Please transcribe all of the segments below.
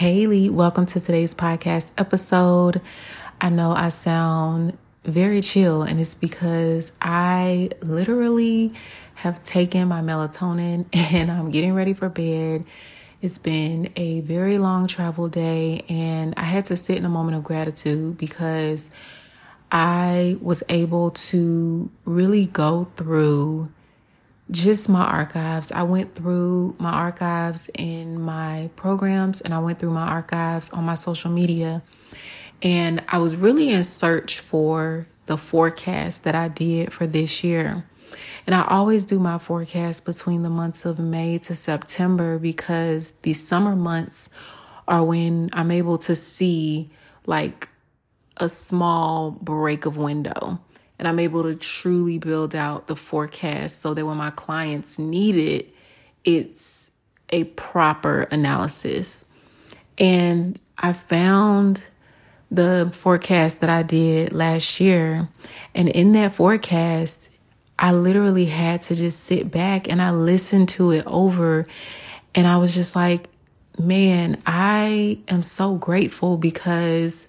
Haley, welcome to today's podcast episode. I know I sound very chill, and it's because I literally have taken my melatonin and I'm getting ready for bed. It's been a very long travel day, and I had to sit in a moment of gratitude because I was able to really go through just my archives. I went through my archives in my programs and I went through my archives on my social media. And I was really in search for the forecast that I did for this year. And I always do my forecast between the months of May to September because the summer months are when I'm able to see like a small break of window and I'm able to truly build out the forecast so that when my clients need it, it's a proper analysis. And I found the forecast that I did last year. And in that forecast, I literally had to just sit back and I listened to it over. And I was just like, man, I am so grateful because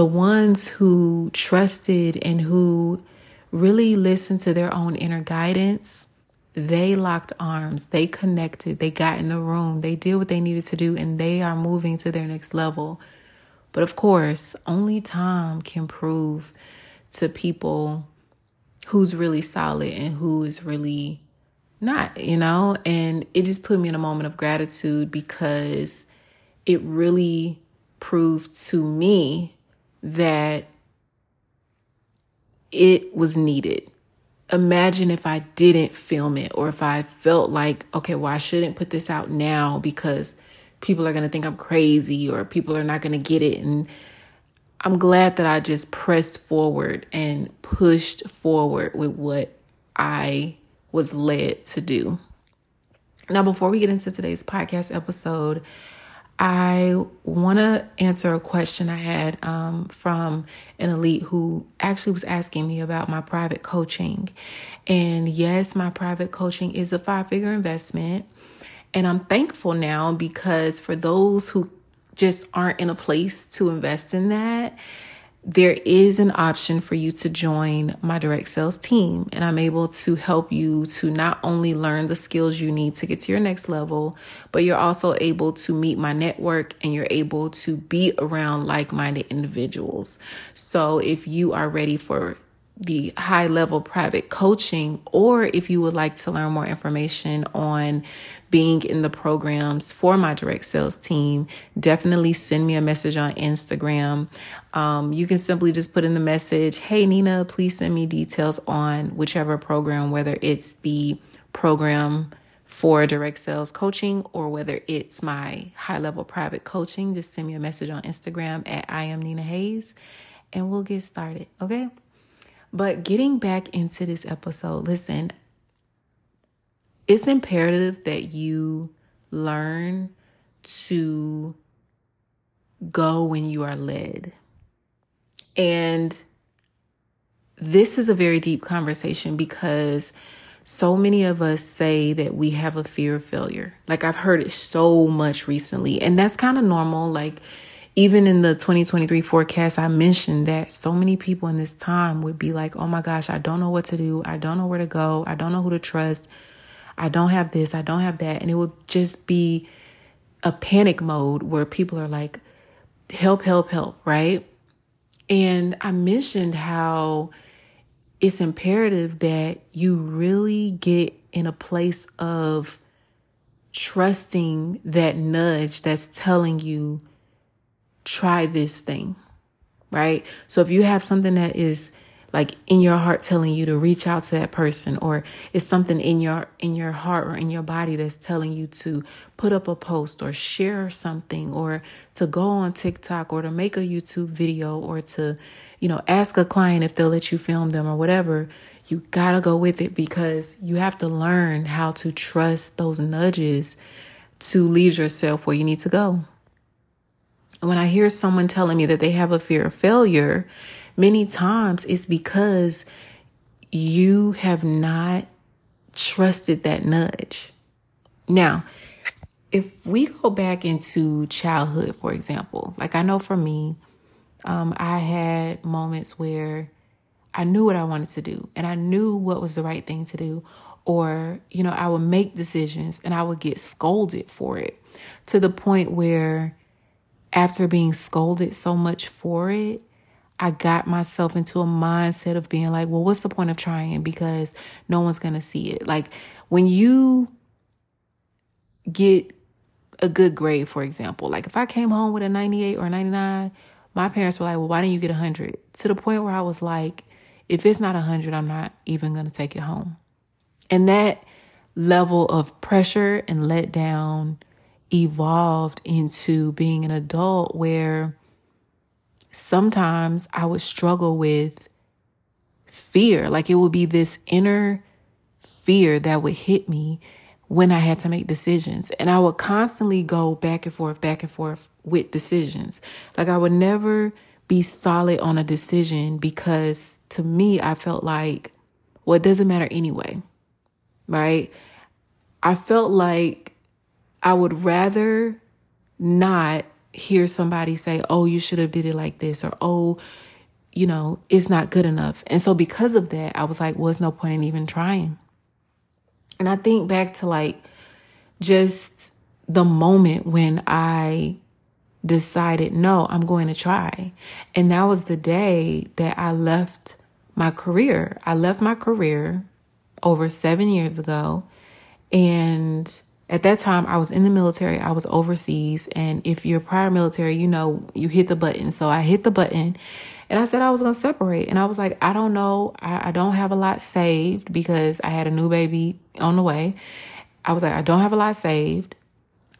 the ones who trusted and who really listened to their own inner guidance, they locked arms, they connected, they got in the room, they did what they needed to do, and they are moving to their next level. But of course, only time can prove to people who's really solid and who is really not, you know? And it just put me in a moment of gratitude because it really proved to me that it was needed. Imagine if I didn't film it or if I felt like, okay, well, I shouldn't put this out now because people are going to think I'm crazy or people are not going to get it. And I'm glad that I just pressed forward and pushed forward with what I was led to do. Now, before we get into today's podcast episode, I want to answer a question I had um, from an elite who actually was asking me about my private coaching. And yes, my private coaching is a five figure investment. And I'm thankful now because for those who just aren't in a place to invest in that, there is an option for you to join my direct sales team. And I'm able to help you to not only learn the skills you need to get to your next level, but you're also able to meet my network and you're able to be around like minded individuals. So if you are ready for the high level private coaching, or if you would like to learn more information on being in the programs for my direct sales team, definitely send me a message on Instagram. Um, you can simply just put in the message, Hey, Nina, please send me details on whichever program, whether it's the program for direct sales coaching or whether it's my high level private coaching. Just send me a message on Instagram at I am Nina Hayes and we'll get started. Okay. But getting back into this episode, listen, it's imperative that you learn to go when you are led. And this is a very deep conversation because so many of us say that we have a fear of failure. Like I've heard it so much recently, and that's kind of normal. Like even in the 2023 forecast, I mentioned that so many people in this time would be like, oh my gosh, I don't know what to do. I don't know where to go. I don't know who to trust. I don't have this. I don't have that. And it would just be a panic mode where people are like, help, help, help, right? And I mentioned how it's imperative that you really get in a place of trusting that nudge that's telling you try this thing, right? So if you have something that is like in your heart telling you to reach out to that person or it's something in your in your heart or in your body that's telling you to put up a post or share something or to go on TikTok or to make a YouTube video or to you know ask a client if they'll let you film them or whatever you got to go with it because you have to learn how to trust those nudges to lead yourself where you need to go. When I hear someone telling me that they have a fear of failure, many times it's because you have not trusted that nudge. Now, if we go back into childhood, for example, like I know for me, um, I had moments where I knew what I wanted to do and I knew what was the right thing to do. Or, you know, I would make decisions and I would get scolded for it to the point where after being scolded so much for it, I got myself into a mindset of being like, well, what's the point of trying? Because no one's going to see it. Like when you get a good grade, for example, like if I came home with a 98 or 99, my parents were like, well, why didn't you get a 100? To the point where I was like, if it's not a 100, I'm not even going to take it home. And that level of pressure and letdown evolved into being an adult where sometimes I would struggle with fear. Like it would be this inner fear that would hit me when I had to make decisions. And I would constantly go back and forth, back and forth with decisions. Like I would never be solid on a decision because to me, I felt like, well, it doesn't matter anyway. Right. I felt like I would rather not hear somebody say, "Oh, you should have did it like this," or "Oh, you know, it's not good enough." And so because of that, I was like, "Well, no point in even trying." And I think back to like just the moment when I decided, "No, I'm going to try." And that was the day that I left my career. I left my career over 7 years ago and at that time, I was in the military, I was overseas. And if you're prior military, you know, you hit the button. So I hit the button and I said I was going to separate. And I was like, I don't know. I, I don't have a lot saved because I had a new baby on the way. I was like, I don't have a lot saved.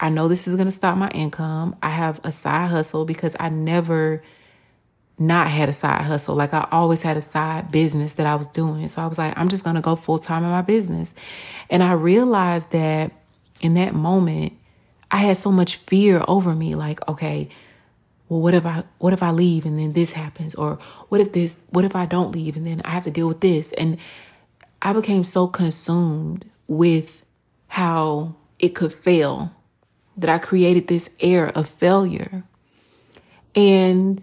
I know this is going to stop my income. I have a side hustle because I never not had a side hustle. Like I always had a side business that I was doing. So I was like, I'm just going to go full time in my business. And I realized that in that moment, I had so much fear over me like, okay, well, what if I what if I leave and then this happens or what if this what if I don't leave and then I have to deal with this and I became so consumed with how it could fail that I created this air of failure. And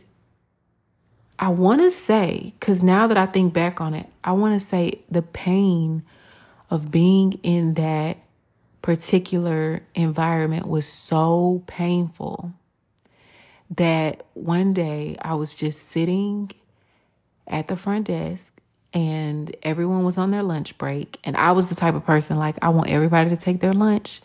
I want to say, because now that I think back on it, I want to say the pain of being in that particular environment was so painful that one day I was just sitting at the front desk and everyone was on their lunch break. And I was the type of person like, I want everybody to take their lunch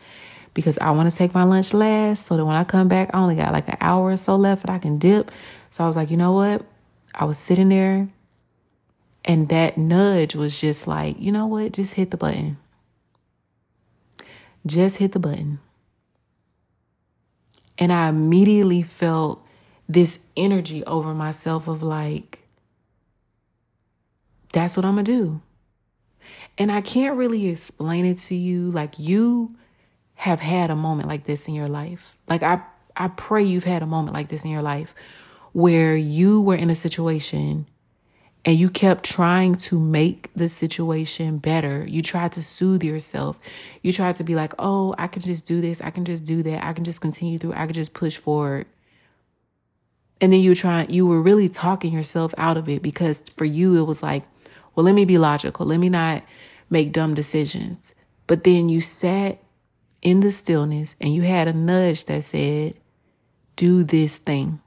because I want to take my lunch last so that when I come back, I only got like an hour or so left that I can dip. So I was like, you know what? I was sitting there and that nudge was just like, you know what? Just hit the button. Just hit the button. And I immediately felt this energy over myself of like, that's what I'm gonna do. And I can't really explain it to you. Like, you have had a moment like this in your life. Like, I, I pray you've had a moment like this in your life where you were in a situation and you kept trying to make the situation better. You tried to soothe yourself. You tried to be like, oh, I can just do this. I can just do that. I can just continue through. I can just push forward. And then you try, you were really talking yourself out of it because for you, it was like, well, let me be logical. Let me not make dumb decisions. But then you sat in the stillness and you had a nudge that said, do this thing.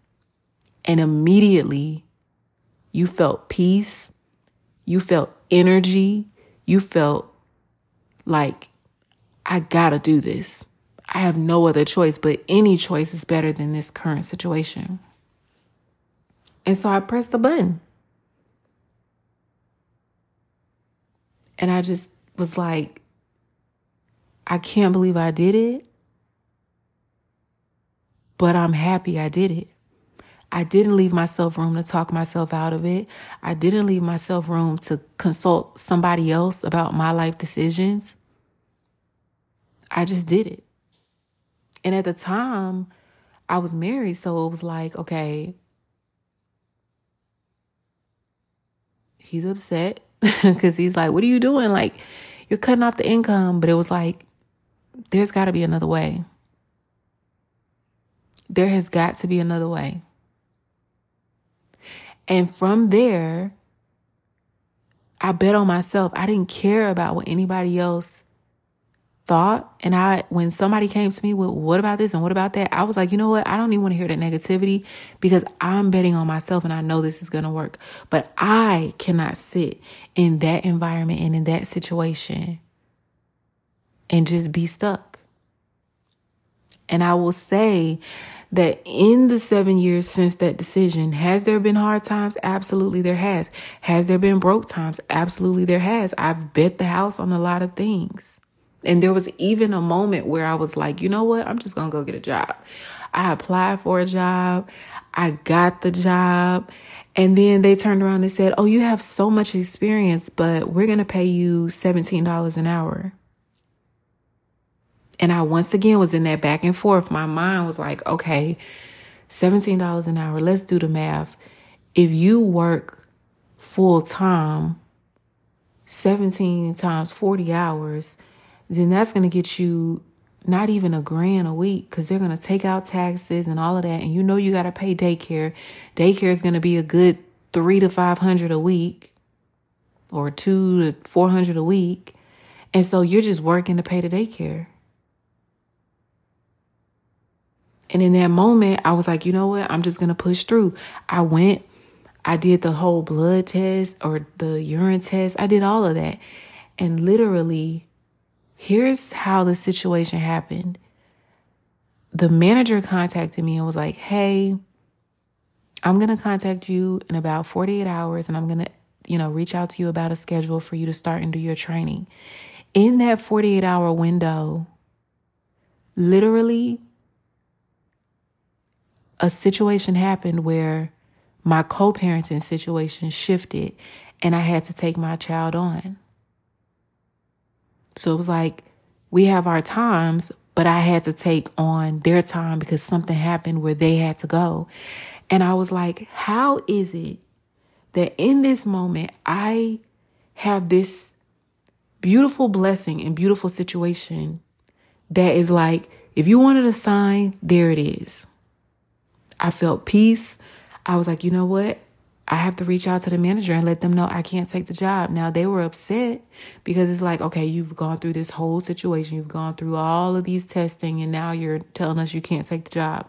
And immediately you felt peace. You felt energy. You felt like, I gotta do this. I have no other choice, but any choice is better than this current situation. And so I pressed the button. And I just was like, I can't believe I did it, but I'm happy I did it. I didn't leave myself room to talk myself out of it. I didn't leave myself room to consult somebody else about my life decisions. I just did it. And at the time, I was married, so it was like, okay, he's upset because he's like, what are you doing? Like, you're cutting off the income. But it was like, there's got to be another way. there has got to be another way. And from there, I bet on myself. I didn't care about what anybody else thought. And I, when somebody came to me with, what about this and what about that? I was like, you know what? I don't even want to hear that negativity because I'm betting on myself and I know this is going to work. But I cannot sit in that environment and in that situation and just be stuck. And I will say that in the seven years since that decision, has there been hard times? Absolutely, there has. Has there been broke times? Absolutely, there has. I've bet the house on a lot of things. And there was even a moment where I was like, you know what? I'm just going to go get a job. I applied for a job. I got the job. And then they turned around and said, oh, you have so much experience, but we're going to pay you $17 an hour. And I once again was in that back and forth. My mind was like, okay, $17 an hour. Let's do the math. If you work full time, 17 times 40 hours, then that's going to get you not even a grand a week because they're going to take out taxes and all of that. And you know, you got to pay daycare. Daycare is going to be a good three to 500 a week or two to 400 a week. And so you're just working to pay the daycare. And in that moment, I was like, you know what? I'm just going to push through. I went, I did the whole blood test or the urine test. I did all of that. And literally, here's how the situation happened. The manager contacted me and was like, hey, I'm going to contact you in about 48 hours and I'm going to, you know, reach out to you about a schedule for you to start and do your training. In that 48 hour window, literally a situation happened where my co parenting situation shifted and I had to take my child on. So it was like we have our times, but I had to take on their time because something happened where they had to go. And I was like, how is it that in this moment I have this beautiful blessing and beautiful situation that is like, if you wanted a sign, there it is. I felt peace. I was like, you know what? I have to reach out to the manager and let them know I can't take the job. Now they were upset because it's like, okay, you've gone through this whole situation. You've gone through all of these testing and now you're telling us you can't take the job.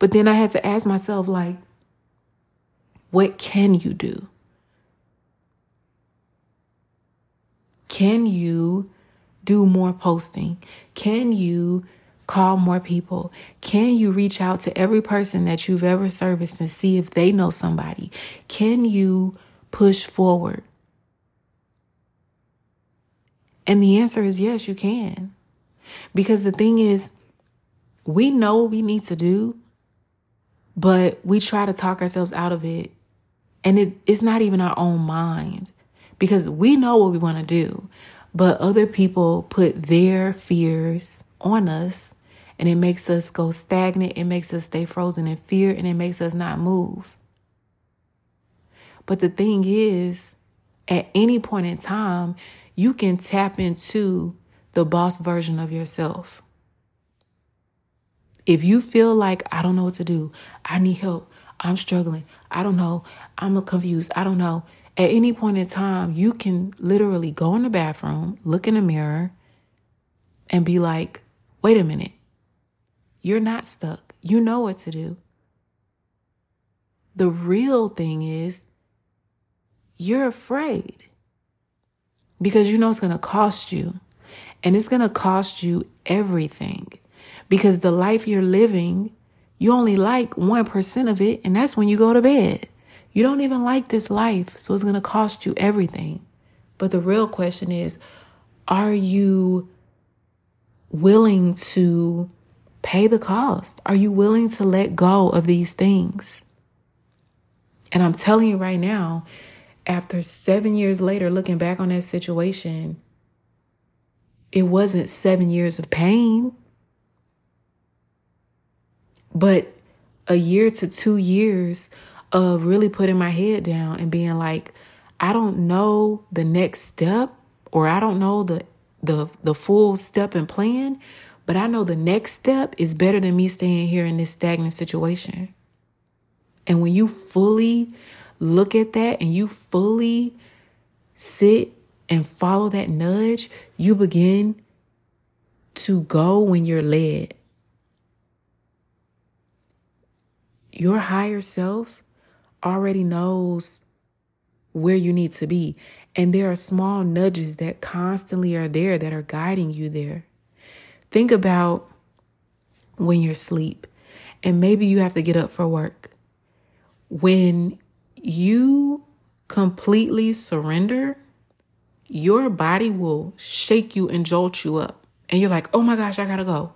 But then I had to ask myself, like, what can you do? Can you do more posting? Can you call more people? Can you reach out to every person that you've ever serviced and see if they know somebody? Can you push forward? And the answer is yes, you can. Because the thing is, we know what we need to do, but we try to talk ourselves out of it. And it, it's not even our own mind because we know what we want to do, but other people put their fears on us and it makes us go stagnant. It makes us stay frozen in fear and it makes us not move. But the thing is, at any point in time, you can tap into the boss version of yourself. If you feel like, I don't know what to do, I need help, I'm struggling, I don't know, I'm confused, I don't know. At any point in time, you can literally go in the bathroom, look in the mirror, and be like, wait a minute. You're not stuck. You know what to do. The real thing is you're afraid because you know it's going to cost you. And it's going to cost you everything because the life you're living, you only like 1% of it, and that's when you go to bed. You don't even like this life, so it's going to cost you everything. But the real question is are you willing to Pay the cost. Are you willing to let go of these things? And I'm telling you right now, after seven years later, looking back on that situation, it wasn't seven years of pain, but a year to two years of really putting my head down and being like, I don't know the next step or I don't know the the the full step and plan, But I know the next step is better than me staying here in this stagnant situation. And when you fully look at that and you fully sit and follow that nudge, you begin to go when you're led. Your higher self already knows where you need to be. And there are small nudges that constantly are there that are guiding you there. Think about when you're asleep and maybe you have to get up for work. When you completely surrender, your body will shake you and jolt you up. And you're like, oh my gosh, I gotta go.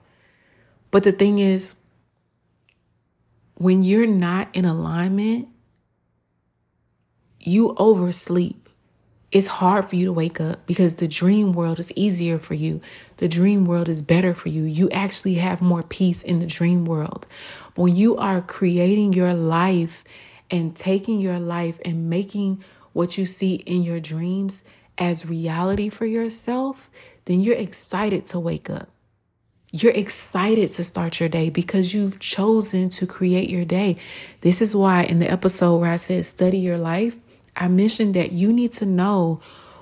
But the thing is, when you're not in alignment, you oversleep. It's hard for you to wake up because the dream world is easier for you. The dream world is better for you. You actually have more peace in the dream world. When you are creating your life and taking your life and making what you see in your dreams as reality for yourself, then you're excited to wake up. You're excited to start your day because you've chosen to create your day. This is why in the episode where I said study your life, I mentioned that you need to know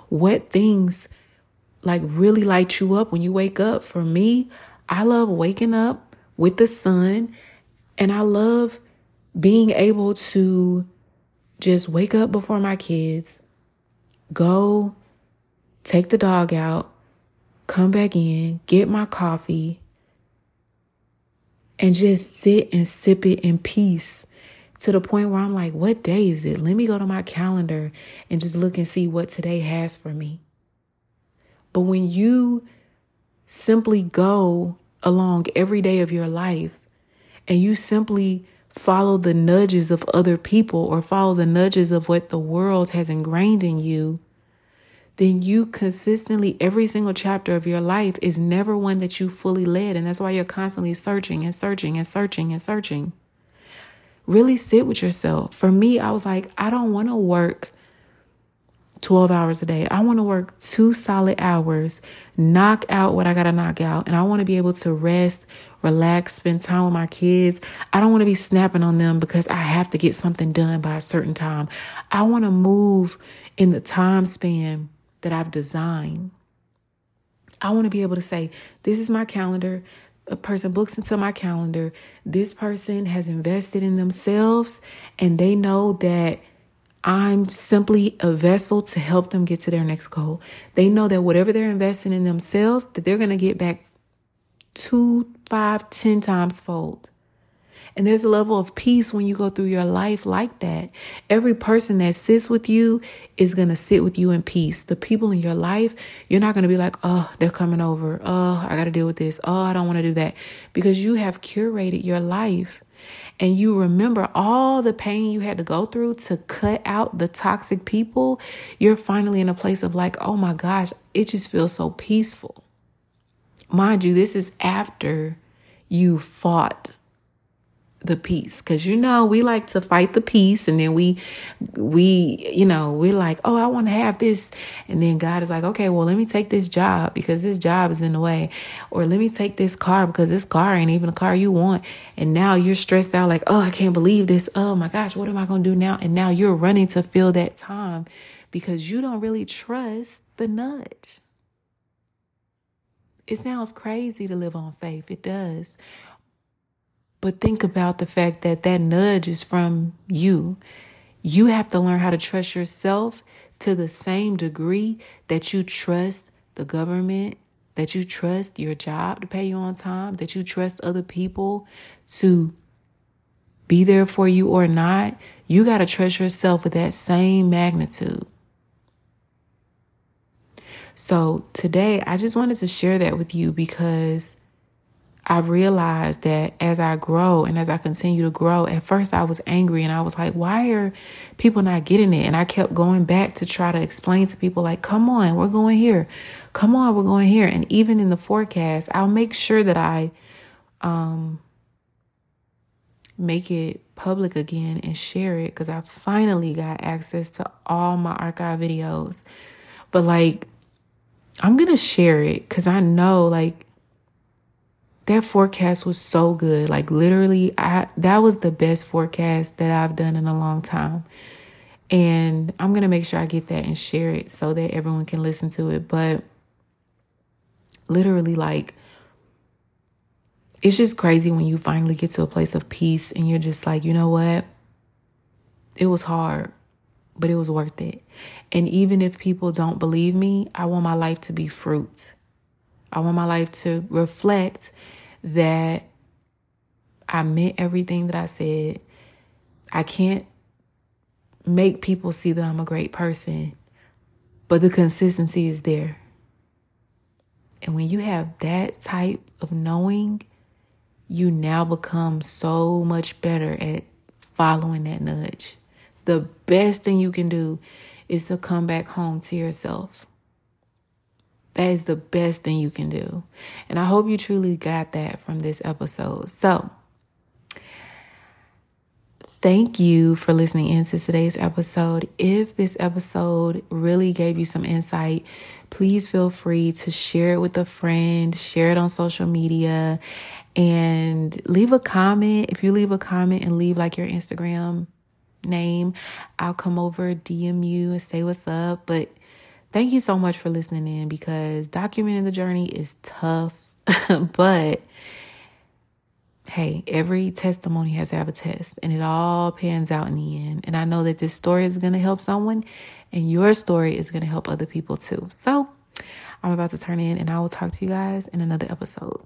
what things like really light you up when you wake up. For me, I love waking up with the sun and I love being able to just wake up before my kids, go take the dog out, come back in, get my coffee, and just sit and sip it in peace to the point where I'm like, what day is it? Let me go to my calendar and just look and see what today has for me. But when you simply go along every day of your life and you simply follow the nudges of other people or follow the nudges of what the world has ingrained in you, then you consistently, every single chapter of your life is never one that you fully led. And that's why you're constantly searching and searching and searching and searching really sit with yourself. For me, I was like, I don't want to work 12 hours a day. I want to work two solid hours, knock out what I got to knock out, and I want to be able to rest, relax, spend time with my kids. I don't want to be snapping on them because I have to get something done by a certain time. I want to move in the time span that I've designed. I want to be able to say, This is my calendar a person books into my calendar, this person has invested in themselves and they know that I'm simply a vessel to help them get to their next goal. They know that whatever they're investing in themselves, that they're going to get back two, five, ten times fold. And there's a level of peace when you go through your life like that. Every person that sits with you is going to sit with you in peace. The people in your life, you're not going to be like, oh, they're coming over. Oh, I got to deal with this. Oh, I don't want to do that. Because you have curated your life and you remember all the pain you had to go through to cut out the toxic people, you're finally in a place of like, oh my gosh, it just feels so peaceful. Mind you, this is after you fought the peace. Because you know we like to fight the peace and then we we you know we're like oh i want to have this. And then god is like okay well let me take this job because this job is in the way. Or let me take this car because this car ain't even a car you want. And now you're stressed out like oh i can't believe this. Oh my gosh what am i to do now? And now you're running to fill that time because you don't really trust the nudge. It sounds crazy to live on faith. It does but think about the fact that that nudge is from you. You have to learn how to trust yourself to the same degree that you trust the government, that you trust your job to pay you on time, that you trust other people to be there for you or not. You got to trust yourself with that same magnitude. So today, I just wanted to share that with you because I've realized that as I grow and as I continue to grow, at first I was angry and I was like, why are people not getting it? And I kept going back to try to explain to people, like, come on, we're going here. Come on, we're going here. And even in the forecast, I'll make sure that I um, make it public again and share it because I finally got access to all my archive videos. But like, I'm going to share it because I know, like, that forecast was so good. Like literally, I that was the best forecast that I've done in a long time. And I'm gonna make sure I get that and share it so that everyone can listen to it. But literally, like it's just crazy when you finally get to a place of peace and you're just like, you know what? It was hard, but it was worth it. And even if people don't believe me, I want my life to be fruit. I want my life to reflect that I meant everything that I said. I can't make people see that I'm a great person, but the consistency is there. And when you have that type of knowing, you now become so much better at following that nudge. The best thing you can do is to come back home to yourself. That is the best thing you can do. And I hope you truly got that from this episode. So, thank you for listening into today's episode. If this episode really gave you some insight, please feel free to share it with a friend, share it on social media, and leave a comment. If you leave a comment and leave like your Instagram name, I'll come over, DM you, and say what's up. But Thank you so much for listening in because documenting the journey is tough, but hey, every testimony has to have a test and it all pans out in the end. And I know that this story is going to help someone and your story is going to help other people too. So I'm about to turn in and I will talk to you guys in another episode.